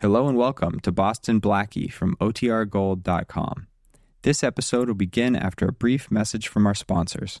Hello and welcome to Boston Blackie from OTRGold.com. This episode will begin after a brief message from our sponsors.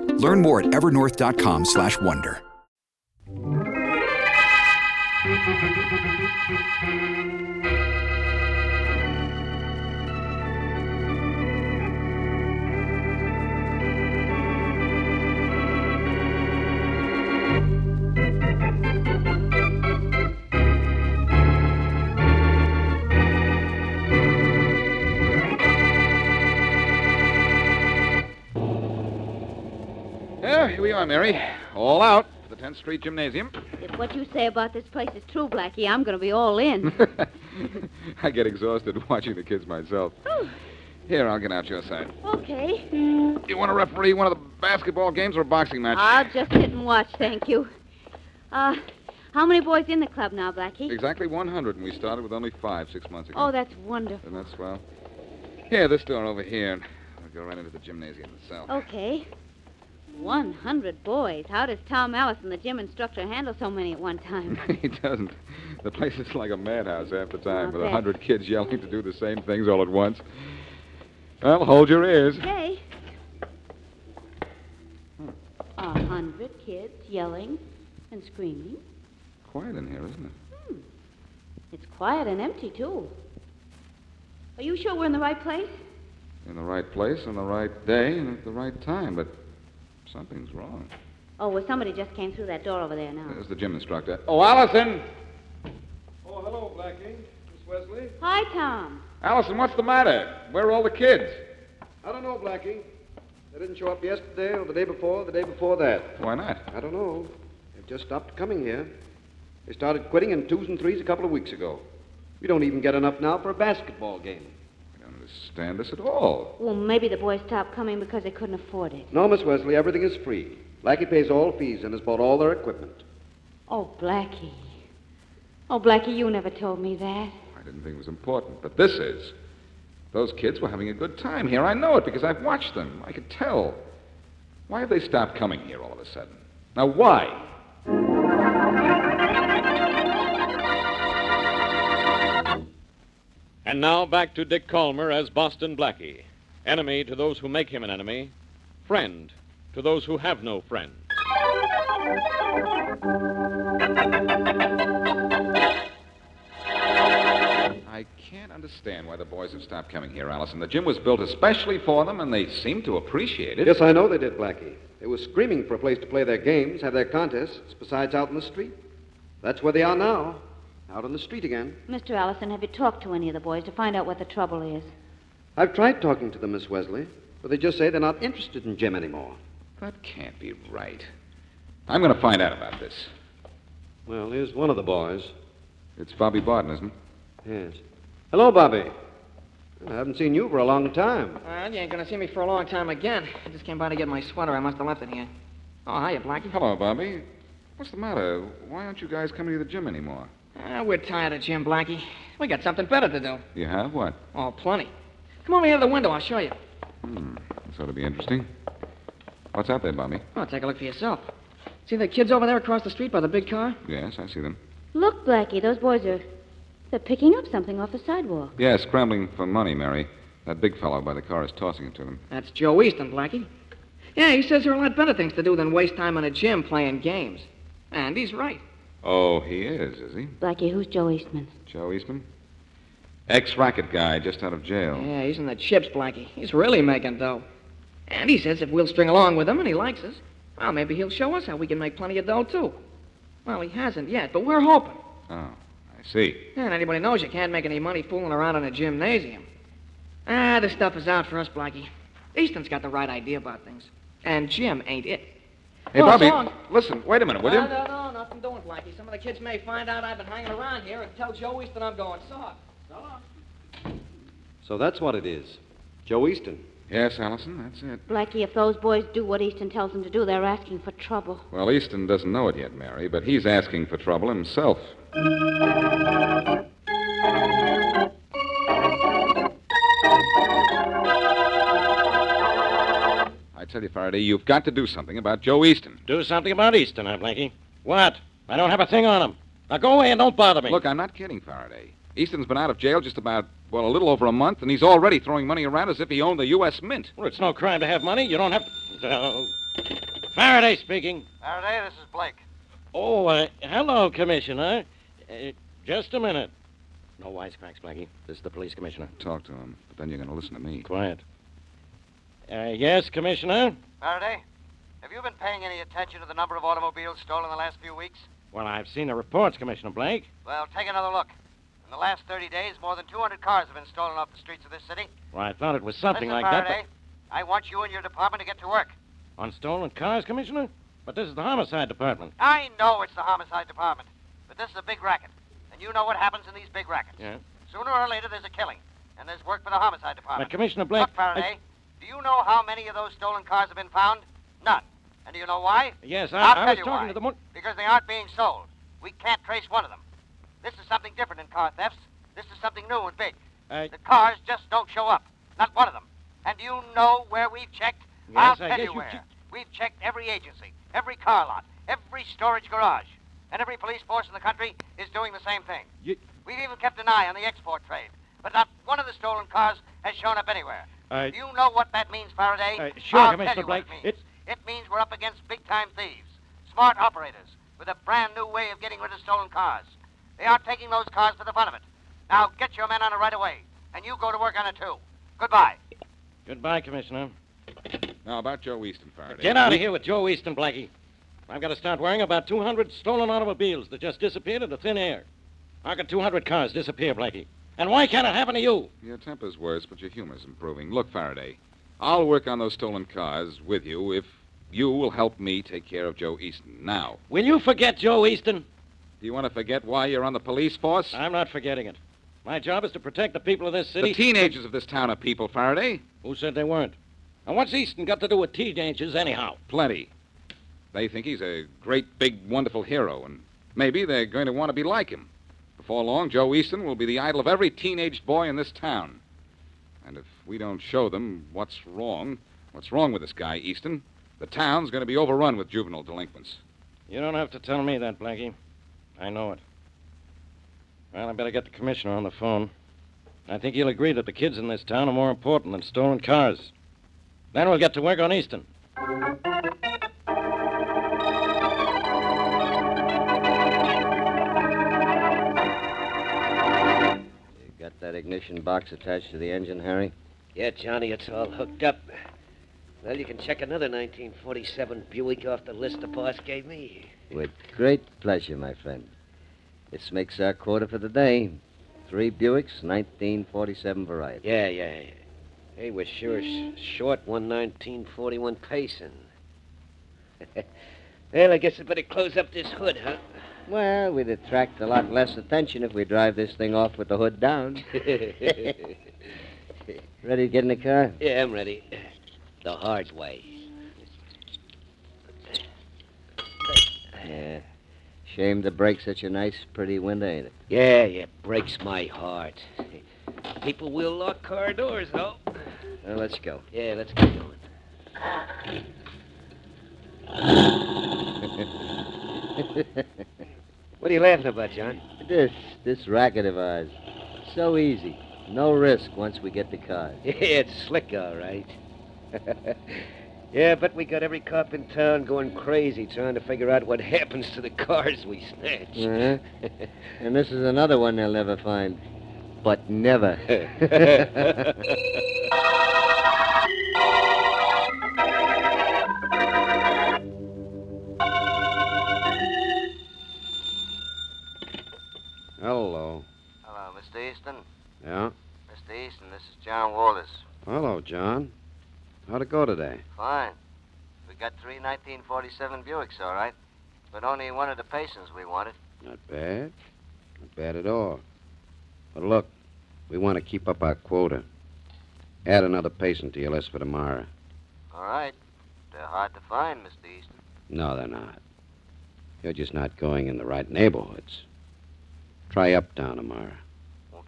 Learn more at evernorth.com/wonder. Yeah, here are, Mary. All out for the 10th Street Gymnasium. If what you say about this place is true, Blackie, I'm going to be all in. I get exhausted watching the kids myself. Here, I'll get out your side. okay. Do you want to referee one of the basketball games or a boxing match? I'll just sit and watch, thank you. Uh, how many boys in the club now, Blackie? Exactly 100, and we started with only five six months ago. Oh, that's wonderful. And that's well. Here, this door over here. I'll go right into the gymnasium itself. Okay. 100 boys. How does Tom Allison, the gym instructor, handle so many at one time? he doesn't. The place is like a madhouse half the time, I'll with a hundred kids yelling to do the same things all at once. Well, hold your ears. Okay. A hundred kids yelling and screaming. Quiet in here, isn't it? Hmm. It's quiet and empty, too. Are you sure we're in the right place? In the right place, on the right day, and at the right time, but something's wrong. Oh, well, somebody just came through that door over there now. There's the gym instructor. Oh, Allison! Oh, hello, Blackie. Miss Wesley? Hi, Tom. Allison, what's the matter? Where are all the kids? I don't know, Blackie. They didn't show up yesterday or the day before, the day before that. Why not? I don't know. They've just stopped coming here. They started quitting in twos and threes a couple of weeks ago. We don't even get enough now for a basketball game. I don't understand this at all. Well, maybe the boys stopped coming because they couldn't afford it. No, Miss Wesley, everything is free. Blackie pays all fees and has bought all their equipment. Oh, Blackie. Oh, Blackie, you never told me that. I didn't think it was important, but this is. Those kids were having a good time here. I know it because I've watched them. I could tell. Why have they stopped coming here all of a sudden? Now, why? And now back to Dick Kollmar as Boston Blackie. Enemy to those who make him an enemy, friend to those who have no friend. I can't understand why the boys have stopped coming here, Allison. The gym was built especially for them, and they seem to appreciate it. Yes, I know they did, Blackie. They were screaming for a place to play their games, have their contests, besides out in the street. That's where they are now, out on the street again. Mr. Allison, have you talked to any of the boys to find out what the trouble is? I've tried talking to them, Miss Wesley, but they just say they're not interested in gym anymore. That can't be right. I'm going to find out about this. Well, here's one of the boys. It's Bobby Barton, isn't it? Yes. Hello, Bobby. I haven't seen you for a long time. Well, you ain't gonna see me for a long time again. I just came by to get my sweater. I must have left it here. Oh, hiya, Blackie. Hello, Bobby. What's the matter? Why aren't you guys coming to the gym anymore? Ah, we're tired of gym Blackie. We got something better to do. You have what? Oh, plenty. Come over here to the window. I'll show you. Hmm. This ought to be interesting. What's out there, Bobby? Oh, take a look for yourself. See the kids over there across the street by the big car? Yes, I see them. Look, Blackie, those boys are. They're picking up something off the sidewalk. Yeah, scrambling for money, Mary. That big fellow by the car is tossing it to them. That's Joe Easton, Blackie. Yeah, he says there are a lot better things to do than waste time in a gym playing games. And he's right. Oh, he is, is he? Blackie, who's Joe Easton? Joe Easton? Ex racket guy, just out of jail. Yeah, he's in the chips, Blackie. He's really making dough. And he says if we'll string along with him and he likes us, well, maybe he'll show us how we can make plenty of dough, too. Well, he hasn't yet, but we're hoping. Oh, I see. And anybody knows you can't make any money fooling around in a gymnasium. Ah, this stuff is out for us, Blackie. Easton's got the right idea about things. And gym ain't it. Hey, Oh, Bobby, so listen, wait a minute, will you? No, no, no, nothing doing, Blackie. Some of the kids may find out I've been hanging around here and tell Joe Easton I'm going soft. So long. So that's what it is. Joe Easton. Yes, Allison, that's it. Blackie, if those boys do what Easton tells them to do, they're asking for trouble. Well, Easton doesn't know it yet, Mary, but he's asking for trouble himself. I tell you, Faraday, you've got to do something about Joe Easton. Do something about Easton, huh, Blackie? What? I don't have a thing on him. Now go away and don't bother me. Look, I'm not kidding, Faraday. Easton's been out of jail just about, well, a little over a month, and he's already throwing money around as if he owned the U.S. Mint. Well, it's no crime to have money. You don't have to. Uh, Faraday speaking. Faraday, this is Blake. Oh, uh, hello, Commissioner. Uh, just a minute. No wisecracks, Blackie. This is the police commissioner. Talk to him, but then you're going to listen to me. Quiet. Uh, yes, Commissioner? Faraday, have you been paying any attention to the number of automobiles stolen in the last few weeks? Well, I've seen the reports, Commissioner Blake. Well, take another look. In the last 30 days, more than 200 cars have been stolen off the streets of this city. Well, I thought it was something Listen, like Faraday, I want you and your department to get to work. On stolen cars, Commissioner? But this is the homicide department. I know it's the homicide department, but this is a big racket. And you know what happens in these big rackets. Yeah. Sooner or later, there's a killing, and there's work for the homicide department. But, Commissioner Blake. Look, Faraday, do you know how many of those stolen cars have been found? None. And do you know why? Yes, I, I'll I tell was you talking why. to the. Mo- Because they aren't being sold. We can't trace one of them. This is something different in car thefts. This is something new and big. Uh, the cars just don't show up. Not one of them. And do you know where we've checked? Yes, I'll I tell guess you you where. checked- We've checked every agency, every car lot, every storage garage. And every police force in the country is doing the same thing. You- We've even kept an eye on the export trade. But not one of the stolen cars has shown up anywhere. Uh, do you know what that means, Faraday? Uh, sure, I'll Commissioner tell you what Blake. it means. It's- It means we're up against big-time thieves, smart operators, with a brand new way of getting rid of stolen cars. They aren't taking those cars for the fun of it. Now get your men on it right away, and you go to work on it too. Goodbye. Goodbye, Commissioner. Now, about Joe Easton, Faraday. Get out of here with Joe Easton, Blackie. I've got to start worrying about 200 stolen automobiles that just disappeared into thin air. How could 200 cars disappear, Blackie? And why can't it happen to you? Your temper's worse, but your humor's improving. Look, Faraday, I'll work on those stolen cars with you if you will help me take care of Joe Easton. Now, Will you forget Joe Easton? do you want to forget why you're on the police force? I'm not forgetting it. My job is to protect the people of this city. The teenagers of this town are people, Faraday. Who said they weren't? And what's Easton got to do with teenagers, anyhow? Plenty. They think he's a great, big, wonderful hero, and maybe they're going to want to be like him. Before long, Joe Easton will be the idol of every teenage boy in this town. And if we don't show them what's wrong, what's wrong with this guy, Easton, the town's going to be overrun with juvenile delinquents. You don't have to tell me that, Blackie. I know it. Well, I better get the commissioner on the phone. I think he'll agree that the kids in this town are more important than stolen cars. Then we'll get to work on Easton. You got that ignition box attached to the engine, Harry? Yeah, Johnny, it's all hooked up. Well, you can check another 1947 Buick off the list the boss gave me. With great pleasure, my friend. This makes our quota for the day. Three Buicks, 1947 variety. Yeah, yeah, yeah. Hey, we're sure sh- short one 1941 Payson. well, I guess I better close up this hood, huh? Well, we'd attract a lot less attention if we drive this thing off with the hood down. Ready to get in the car? yeah, I'm ready. The hard way. Yeah. Shame to break such a nice, pretty window, ain't it? Yeah, yeah, breaks my heart. People will lock car doors, though. Well, let's go. Yeah, let's get going. What are you laughing about, John? This, this racket of ours. So easy. No risk once we get the cars. Yeah, it's slick, all right. yeah, but we got every cop in town going crazy trying to figure out what happens to the cars we snatch. Uh-huh. and this is another one they'll never find. But never. Hello. Hello, Mr. Easton. Yeah? Mr. Easton, this is John Walters. Hello, John. How'd it go today? Fine. We got three 1947 Buicks, all right. But only one of the patients we wanted. Not bad. Not bad at all. But look, we want to keep up our quota. Add another patient to your list for tomorrow. All right. They're hard to find, Mr. Easton. No, they're not. You're just not going in the right neighborhoods. Try uptown tomorrow.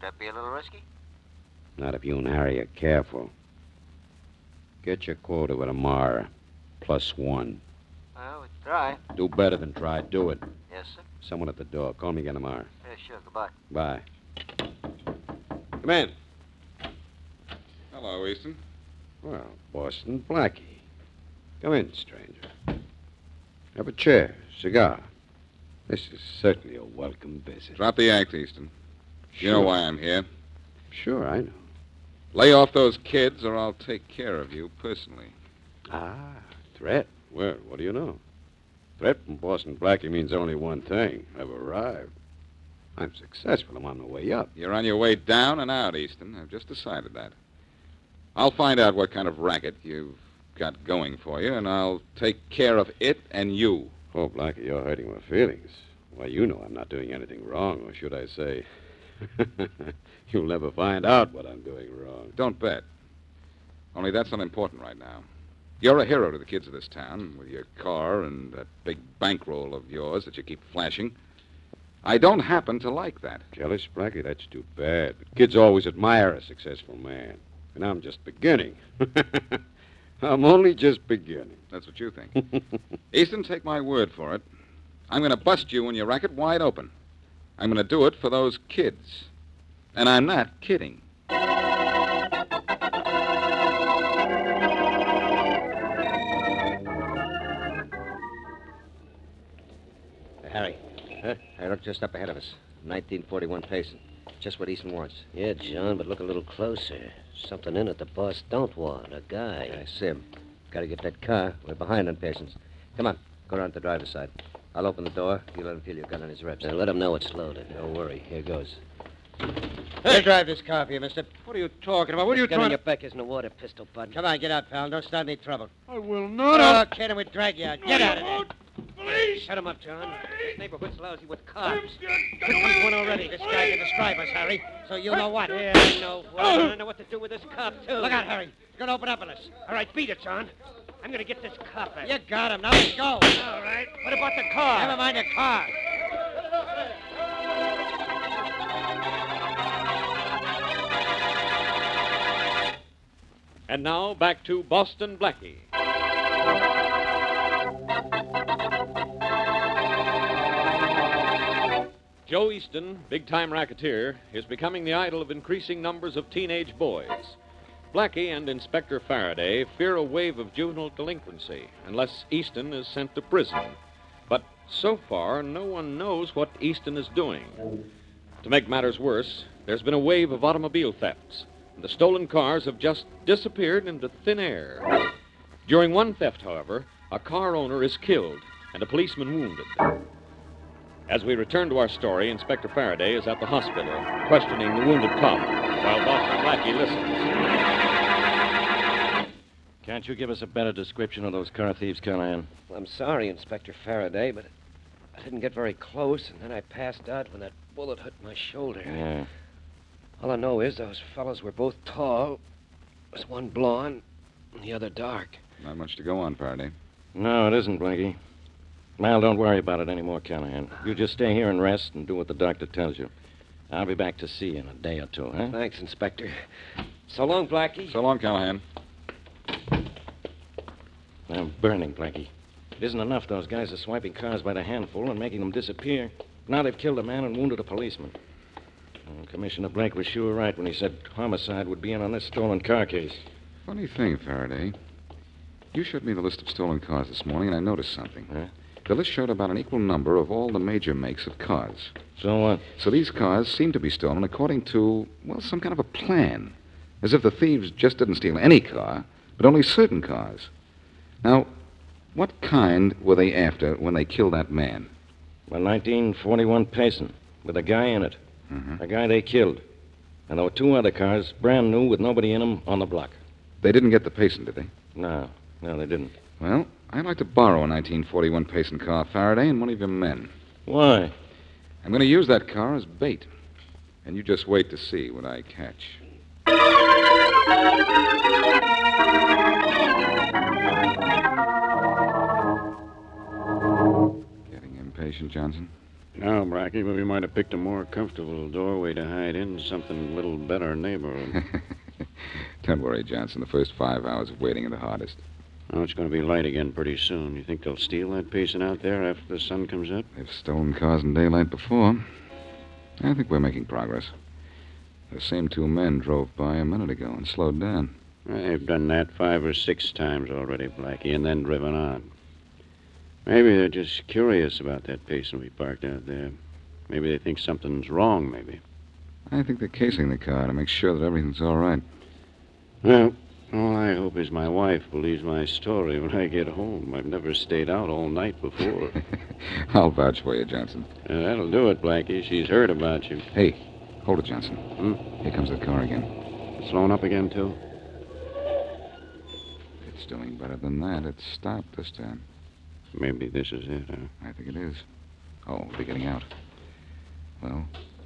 Won't that be a little risky? Not if you and Harry are careful. Get your quota with Amara. Plus one. Well, we try. Do better than try. Do it. Yes, sir. Someone at the door. Call me again tomorrow. Yeah, sure. Goodbye. Bye. Come in. Hello, Easton. Well, Boston Blackie. Come in, stranger. Have a chair, cigar. This is certainly a welcome visit. Drop the act, Easton. You know why I'm here. Sure, I know. Lay off those kids, or I'll take care of you personally. Ah, threat. Well, what do you know? Threat from Boston Blackie means only one thing. I've arrived. I'm successful. I'm on my way up. You're on your way down and out, Easton. I've just decided that. I'll find out what kind of racket you've got going for you, and I'll take care of it and you. Oh, Blackie, you're hurting my feelings. Why, you know I'm not doing anything wrong, or should I say, you'll never find out what I'm doing wrong. Don't bet. Only that's not important right now. You're a hero to the kids of this town with your car and that big bankroll of yours that you keep flashing. I don't happen to like that. Jealous, Blackie? That's too bad. But kids always admire a successful man. And I'm just beginning. I'm only just beginning. That's what you think. Easton, take my word for it. I'm going to bust you and your racket wide open. I'm going to do it for those kids. And I'm not kidding. Harry. Huh? Hey, look just up ahead of us. 1941 patient. Just what Easton wants. Yeah, John, but look a little closer. Something in it the boss don't want. A guy. I see him. Gotta get that car. We're behind on patients. Come on. Go around to the driver's side. I'll open the door. You let him feel your gun on his ribs. Now, let him know it's loaded. Don't worry. Here goes. Hey, drive this car for you, mister. What are you talking about? What are you Gun on trying your back isn't a water pistol, bud. Come on, get out, pal. Don't start any trouble. I will not. Oh, kid, and we drag you out. Get out of there. Please. Shut him up, John. This neighborhood's lousy with cops. Here comes one already. This guy can describe us, Harry, so you'll know what. Yeah, I know. Well, I know what to do with this cop, too. Look out, Harry. You're going to open up on us. All right, beat it, John. I'm going to get this cop at You got him. Now let's go. All right. What about the car? Never mind the car. And now back to Boston Blackie. Joe Easton, big time racketeer, is becoming the idol of increasing numbers of teenage boys. Blackie and Inspector Faraday fear a wave of juvenile delinquency unless Easton is sent to prison. But so far, no one knows what Easton is doing. To make matters worse, there's been a wave of automobile thefts. And the stolen cars have just disappeared into thin air. During one theft, however, a car owner is killed and a policeman wounded. As we return to our story, Inspector Faraday is at the hospital, questioning the wounded cop, while Blackie listens. Can't you give us a better description of those car thieves, Callahan? I'm sorry, Inspector Faraday, but I didn't get very close, and then I passed out when that bullet hit my shoulder. Yeah. All I know is those fellows were both tall. There's one blond and the other dark. Not much to go on, Faraday. No, it isn't, Blackie. Well, don't worry about it anymore, Callahan. You just stay here and rest and do what the doctor tells you. I'll be back to see you in a day or two, huh? Thanks, Inspector. So long, Blackie. So long, Callahan. I'm burning, Blackie. It isn't enough those guys are swiping cars by the handful and making them disappear. Now they've killed a man and wounded a policeman. And Commissioner Blake was sure right when he said homicide would be in on this stolen car case. Funny thing, Faraday. You showed me the list of stolen cars this morning, and I noticed something. Huh? The list showed about an equal number of all the major makes of cars. So what? So these cars seem to be stolen according to, well, some kind of a plan. As if the thieves just didn't steal any car, but only certain cars. Now, what kind were they after when they killed that man? A 1941 Payson with a guy in it. Mm-hmm. A guy they killed. And there were two other cars, brand new, with nobody in them, on the block. They didn't get the Payson, did they? No, no, they didn't. Well, I'd like to borrow a 1941 Payson car, Faraday, and one of your men. Why? I'm going to use that car as bait. And you just wait to see what I catch. Getting impatient, Johnson? No, Blackie, but we might have picked a more comfortable doorway to hide in, something a little better neighborhood. Don't worry, Johnson. The first five hours of waiting are the hardest. Oh, it's going to be light again pretty soon. You think they'll steal that Payson out there after the sun comes up? They've stolen cars in daylight before. I think we're making progress. The same two men drove by a minute ago and slowed down. They've done that five or six times already, Blackie, and then driven on. Maybe they're just curious about that Payson we parked out there. Maybe they think something's wrong, maybe. I think they're casing the car to make sure that everything's all right. Well, all I hope is my wife believes my story when I get home. I've never stayed out all night before. I'll vouch for you, Johnson. Uh, that'll do it, Blackie. She's heard about you. Hey, hold it, Johnson. Hmm? Here comes the car again. It's slowing up again, too? It's doing better than that. It's stopped this time. Maybe this is it, huh? I think it is. Oh, they're getting out. Well,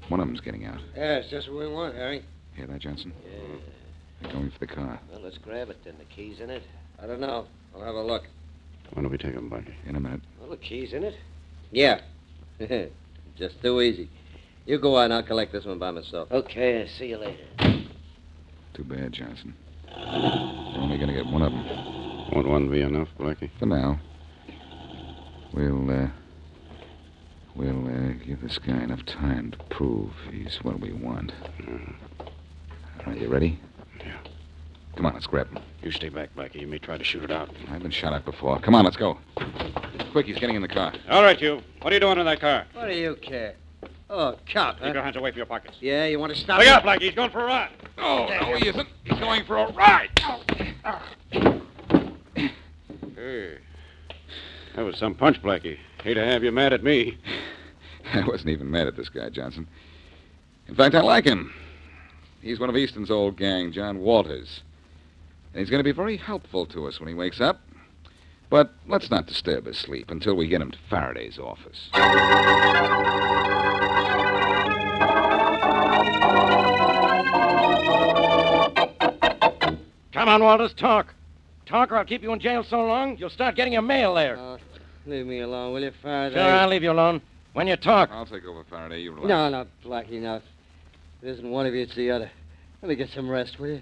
one of them's getting out. Yeah, it's just what we want, Harry. Hear that, Johnson? Yeah. They're going for the car. Well, let's grab it then. The key's in it? I don't know. I'll have a look. When do we take him, Blackie? In a minute. Well, the key's in it? Yeah. just too easy. You go on. I'll collect this one by myself. Okay, see you later. Too bad, Johnson. We're only going to get one of them. Won't one be enough, Blackie? For now. We'll, uh. We'll, uh, give this guy enough time to prove he's what we want. All right, you ready? Yeah. Come on, let's grab him. You stay back, Blackie. You may try to shoot it out. I've been shot at before. Come on, let's go. Quick, he's getting in the car. All right, you. What are you doing in that car? What do you care? Oh, cop, Keep your hands away from your pockets. Yeah, you want to stop Look me? out, Blackie. He's going for a ride. Oh, no, he isn't. He's going for a ride. Hey. That was some punch, Blackie. Hate to have you mad at me. I wasn't even mad at this guy, Johnson. In fact, I like him. He's one of Easton's old gang, John Walters. And he's going to be very helpful to us when he wakes up. But let's not disturb his sleep until we get him to Faraday's office. Come on, Walters, talk. Talk, or I'll keep you in jail so long you'll start getting your mail there. Oh, leave me alone, will you, Faraday? sure, I'll leave you alone. When you talk. I'll take over Faraday. You relax. No, no, Blackie, no. It isn't one of you, it's the other. Let me get some rest, will you?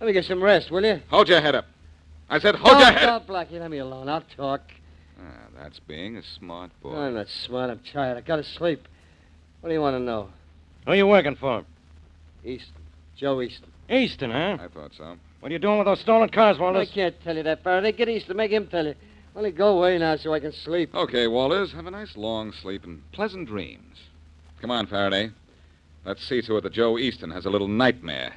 Let me get some rest, will you? Hold your head up. I said hold no, your head. No, Blackie, let me alone. I'll talk. Ah, that's being a smart boy. I'm not smart. I'm tired. I gotta sleep. What do you want to know? Who are you working for? Easton. Joe Easton. Easton, huh? I thought so. What are you doing with those stolen cars, Walters? I can't tell you that, Faraday. Get Easton. Make him tell you. Let me go away now so I can sleep. Okay, Walters. Have a nice long sleep and pleasant dreams. Come on, Faraday. Let's see to it that Joe Easton has a little nightmare.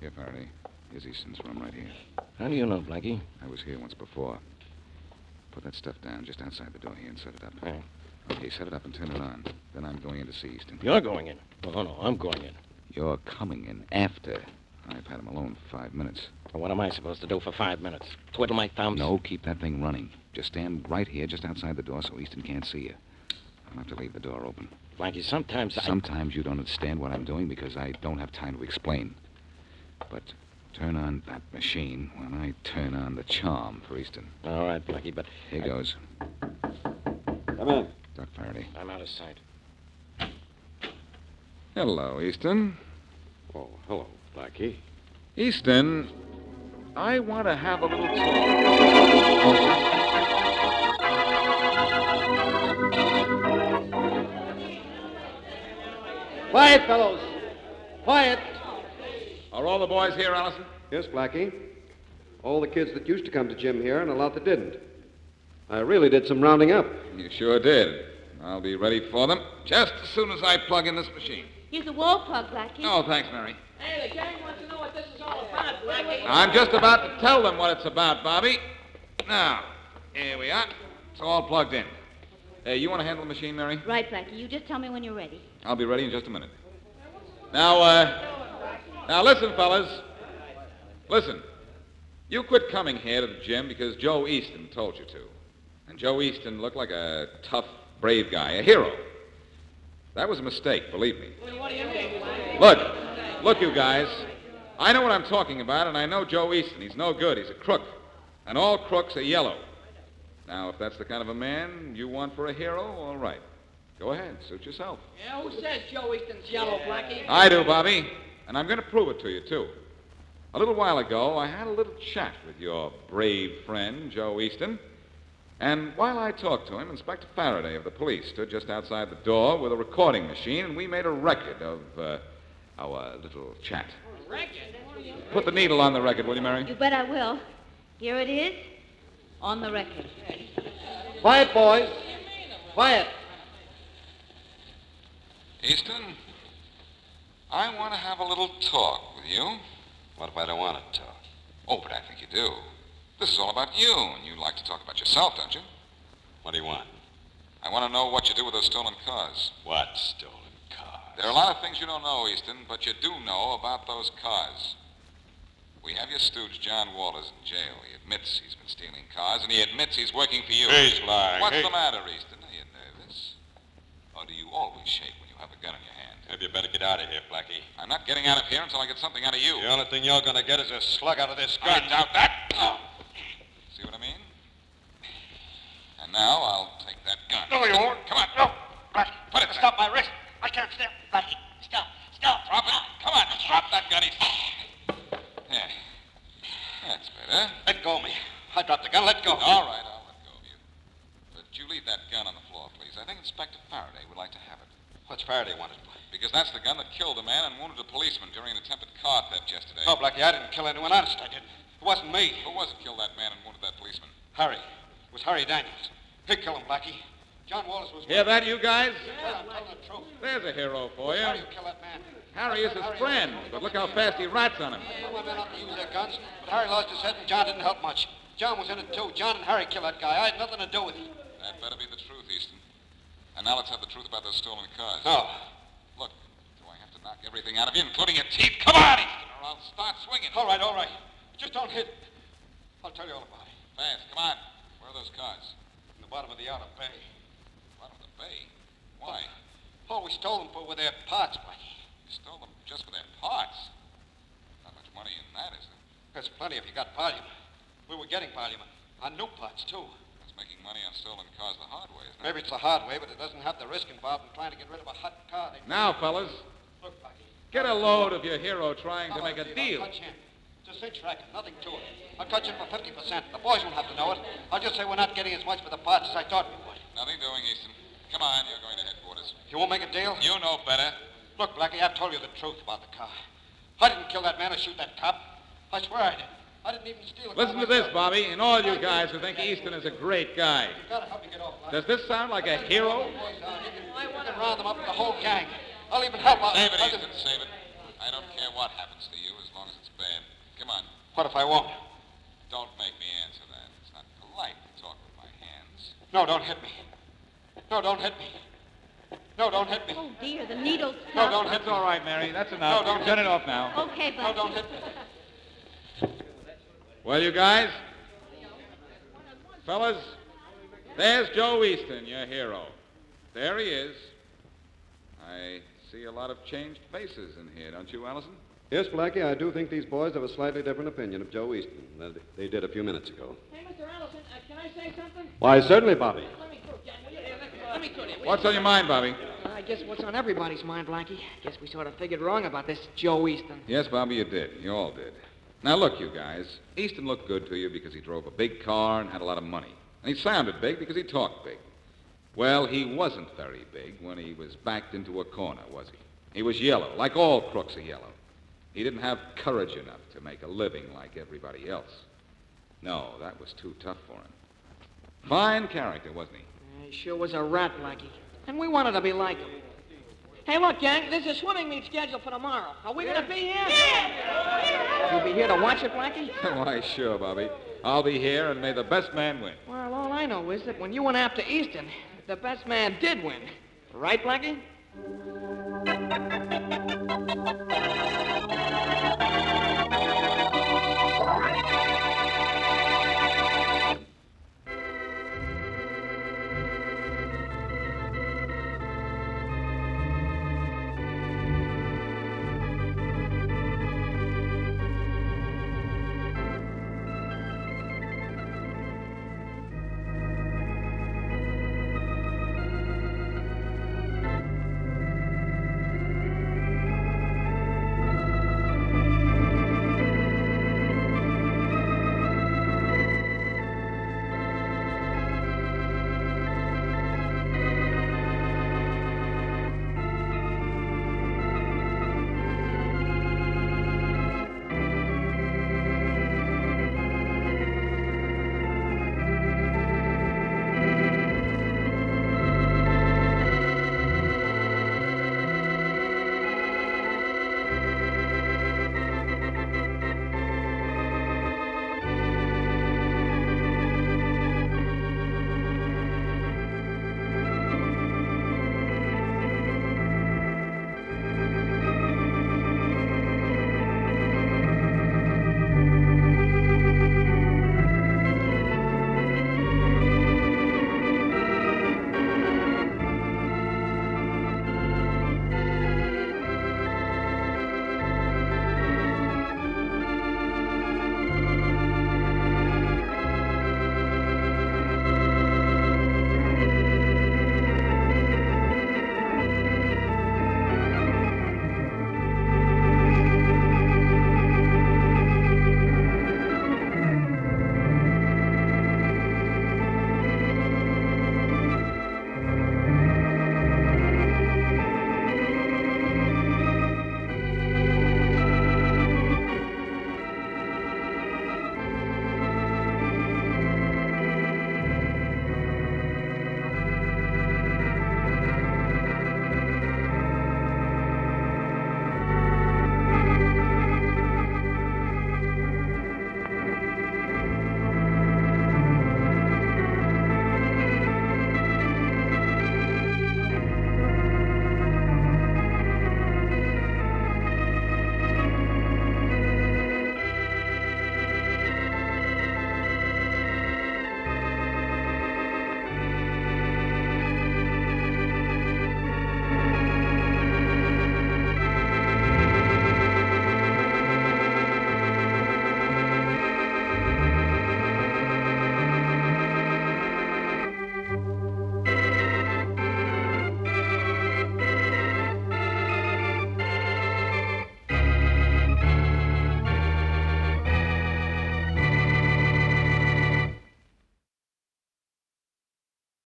Here, Faraday. Here's Easton's room right here. How do you know, Blackie? I was here once before. Put that stuff down just outside the door here and set it up. Okay, set it up and turn it on. Then I'm going in to see Easton. You're going in. Oh, no, I'm going in. You're coming in after I've had him alone for five minutes. Well, what am I supposed to do for five minutes? Twiddle my thumbs? No, keep that thing running. Just stand right here, just outside the door, so Easton can't see you. I'll have to leave the door open. Blackie, sometimes I... Sometimes you don't understand what I'm doing because I don't have time to explain. But turn on that machine when I turn on the charm for Easton. All right, Blackie, but. Here I- goes. Come in. Doc Faraday. I'm out of sight. Hello, Easton. Oh, hello, Blackie. Easton, I want to have a little talk. Quiet, fellows. Quiet. Are all the boys here, Allison? Yes, Blackie. All the kids that used to come to gym here and a lot that didn't. I really did some rounding up. You sure did. I'll be ready for them just as soon as I plug in this machine. Here's a wall plug, Blackie. Oh, thanks, Mary. Hey, the gang wants to know what this is all about, Blackie. I'm just about to tell them what it's about, Bobby. Now, here we are. It's all plugged in. Hey, you want to handle the machine, Mary? Right, Blackie. You just tell me when you're ready. I'll be ready in just a minute. Now, uh, now listen, fellas. Listen. You quit coming here to the gym because Joe Easton told you to. And Joe Easton looked like a tough, brave guy, a hero. That was a mistake, believe me. What do you mean, Look, look, you guys. I know what I'm talking about, and I know Joe Easton. He's no good. He's a crook. And all crooks are yellow. Now, if that's the kind of a man you want for a hero, all right. Go ahead, suit yourself. Yeah, who says Joe Easton's yellow, Blackie? I do, Bobby. And I'm going to prove it to you, too. A little while ago, I had a little chat with your brave friend, Joe Easton. And while I talked to him, Inspector Faraday of the police stood just outside the door with a recording machine, and we made a record of uh, our little chat. Put the needle on the record, will you, Mary? You bet I will. Here it is, on the record. Quiet, boys. Quiet. Easton, I want to have a little talk with you. What if I don't want to talk? Oh, but I think you do. This is all about you, and you like to talk about yourself, don't you? What do you want? I want to know what you do with those stolen cars. What stolen car? There are a lot of things you don't know, Easton, but you do know about those cars. We have your stooge, John Walters, in jail. He admits he's been stealing cars, and he admits he's working for you. He's lying. What's He- the matter, Easton? Are you nervous? Or do you always shake when you have a gun in your hand? Maybe you better get out of here, Blackie. I'm not getting out of here until I get something out of you. The only thing you're going to get is a slug out of this I gun. doubt that. Oh. See what I mean? And now I'll take that gun. No, you won't. Come on. No. Blackie, Put it stop my wrist. I can't stop. Blackie, stop. Stop. Drop it. Come on. Drop that gun. Easton. Yeah. That's better. Let go of me. I dropped the gun. Let go. All right, I'll let go of you. But you leave that gun on the floor, please. I think Inspector Faraday would like to have it. What's Faraday wanted? Because that's the gun that killed a man and wounded a policeman during an attempted car theft yesterday. Oh, Blackie, I didn't kill anyone. Honest, I didn't. It wasn't me. Who was it killed that man and wounded that policeman? Harry. It was Harry Daniels. He killed him, Blackie. John Wallace was. Hear that, you guys? Yeah, I'm telling the truth. There's a hero for you. How do you kill that man? Harry is his friend, but look how fast he rats on him. I told my men not to use their guns, but Harry lost his head and John didn't help much. John was in it too. John and Harry killed that guy. I had nothing to do with it. That better be the truth, Easton. And now let's have the truth about those stolen cars. No. Look, do I have to knock everything out of you, including your teeth? Come on, Easton, or I'll start swinging. All right, all right. Just don't hit. I'll tell you all about it. Fast, come on. Where are those cars? In the bottom of the outer bay. Bottom bay. Why? Oh, we stole them for were their parts, Blackie. You stole them just for their parts. Not much money in that, is there? There's plenty if you got volume. We were getting volume on new parts, too. That's making money on stolen cars the hard way, isn't it? Maybe it's the hard way, but it doesn't have the risk involved in trying to get rid of a hot car. They... Now, fellas, Look, Blackie. get a load of your hero trying to make a deal. I'll cut you. It's a cinch racket, nothing to it. I'll cut you for 50%. The boys won't have to know it. I'll just say we're not getting as much for the parts as I thought we would. Nothing doing, Easton. Come on, you're going to headquarters. You won't make a deal? You know better. Look, Blackie, I've told you the truth about the car. I didn't kill that man or shoot that cop. I swear I didn't. I didn't even steal a car Listen to this. Bobby, and all you guys who think Easton is a great guy. You gotta help me get off, Does this sound like a hero? You can, you can round them up with the whole gang. I'll even help out. Save it, I'll Easton, save it. I don't care what happens to you as long as it's bad. Come on. What if I won't? Don't make me answer that. It's not polite to talk with my hands. No, don't hit me. No, don't hit me. No, don't hit me. Oh, dear, the needle's No, don't hit That's me. all right, Mary. That's enough. No, don't You've done it off now. Okay, but... No, don't hit me. Well, you guys, fellas, there's Joe Easton, your hero. There he is. I see a lot of changed faces in here, don't you, Allison? Yes, Blackie, I do think these boys have a slightly different opinion of Joe Easton than they did a few minutes ago. Hey, Mr. Allison, uh, can I say something? Why, certainly, Bobby. Let me through, Jack. Will you? Let me. What's on your mind, Bobby? I guess what's on everybody's mind, Blackie. I guess we sort of figured wrong about this Joe Easton. Yes, Bobby, you did. You all did. Now, look, you guys. Easton looked good to you because he drove a big car and had a lot of money. And he sounded big because he talked big. Well, he wasn't very big when he was backed into a corner, was he? He was yellow, like all crooks are yellow. He didn't have courage enough to make a living like everybody else. No, that was too tough for him. Fine character, wasn't he? He sure was a rat, Blackie. And we wanted to be like him. Hey, look, gang, there's a swimming meet scheduled for tomorrow. Are we going to be here? Yeah! You'll be here to watch it, Blackie? Why, sure, Bobby. I'll be here, and may the best man win. Well, all I know is that when you went after Easton, the best man did win. Right, Blackie?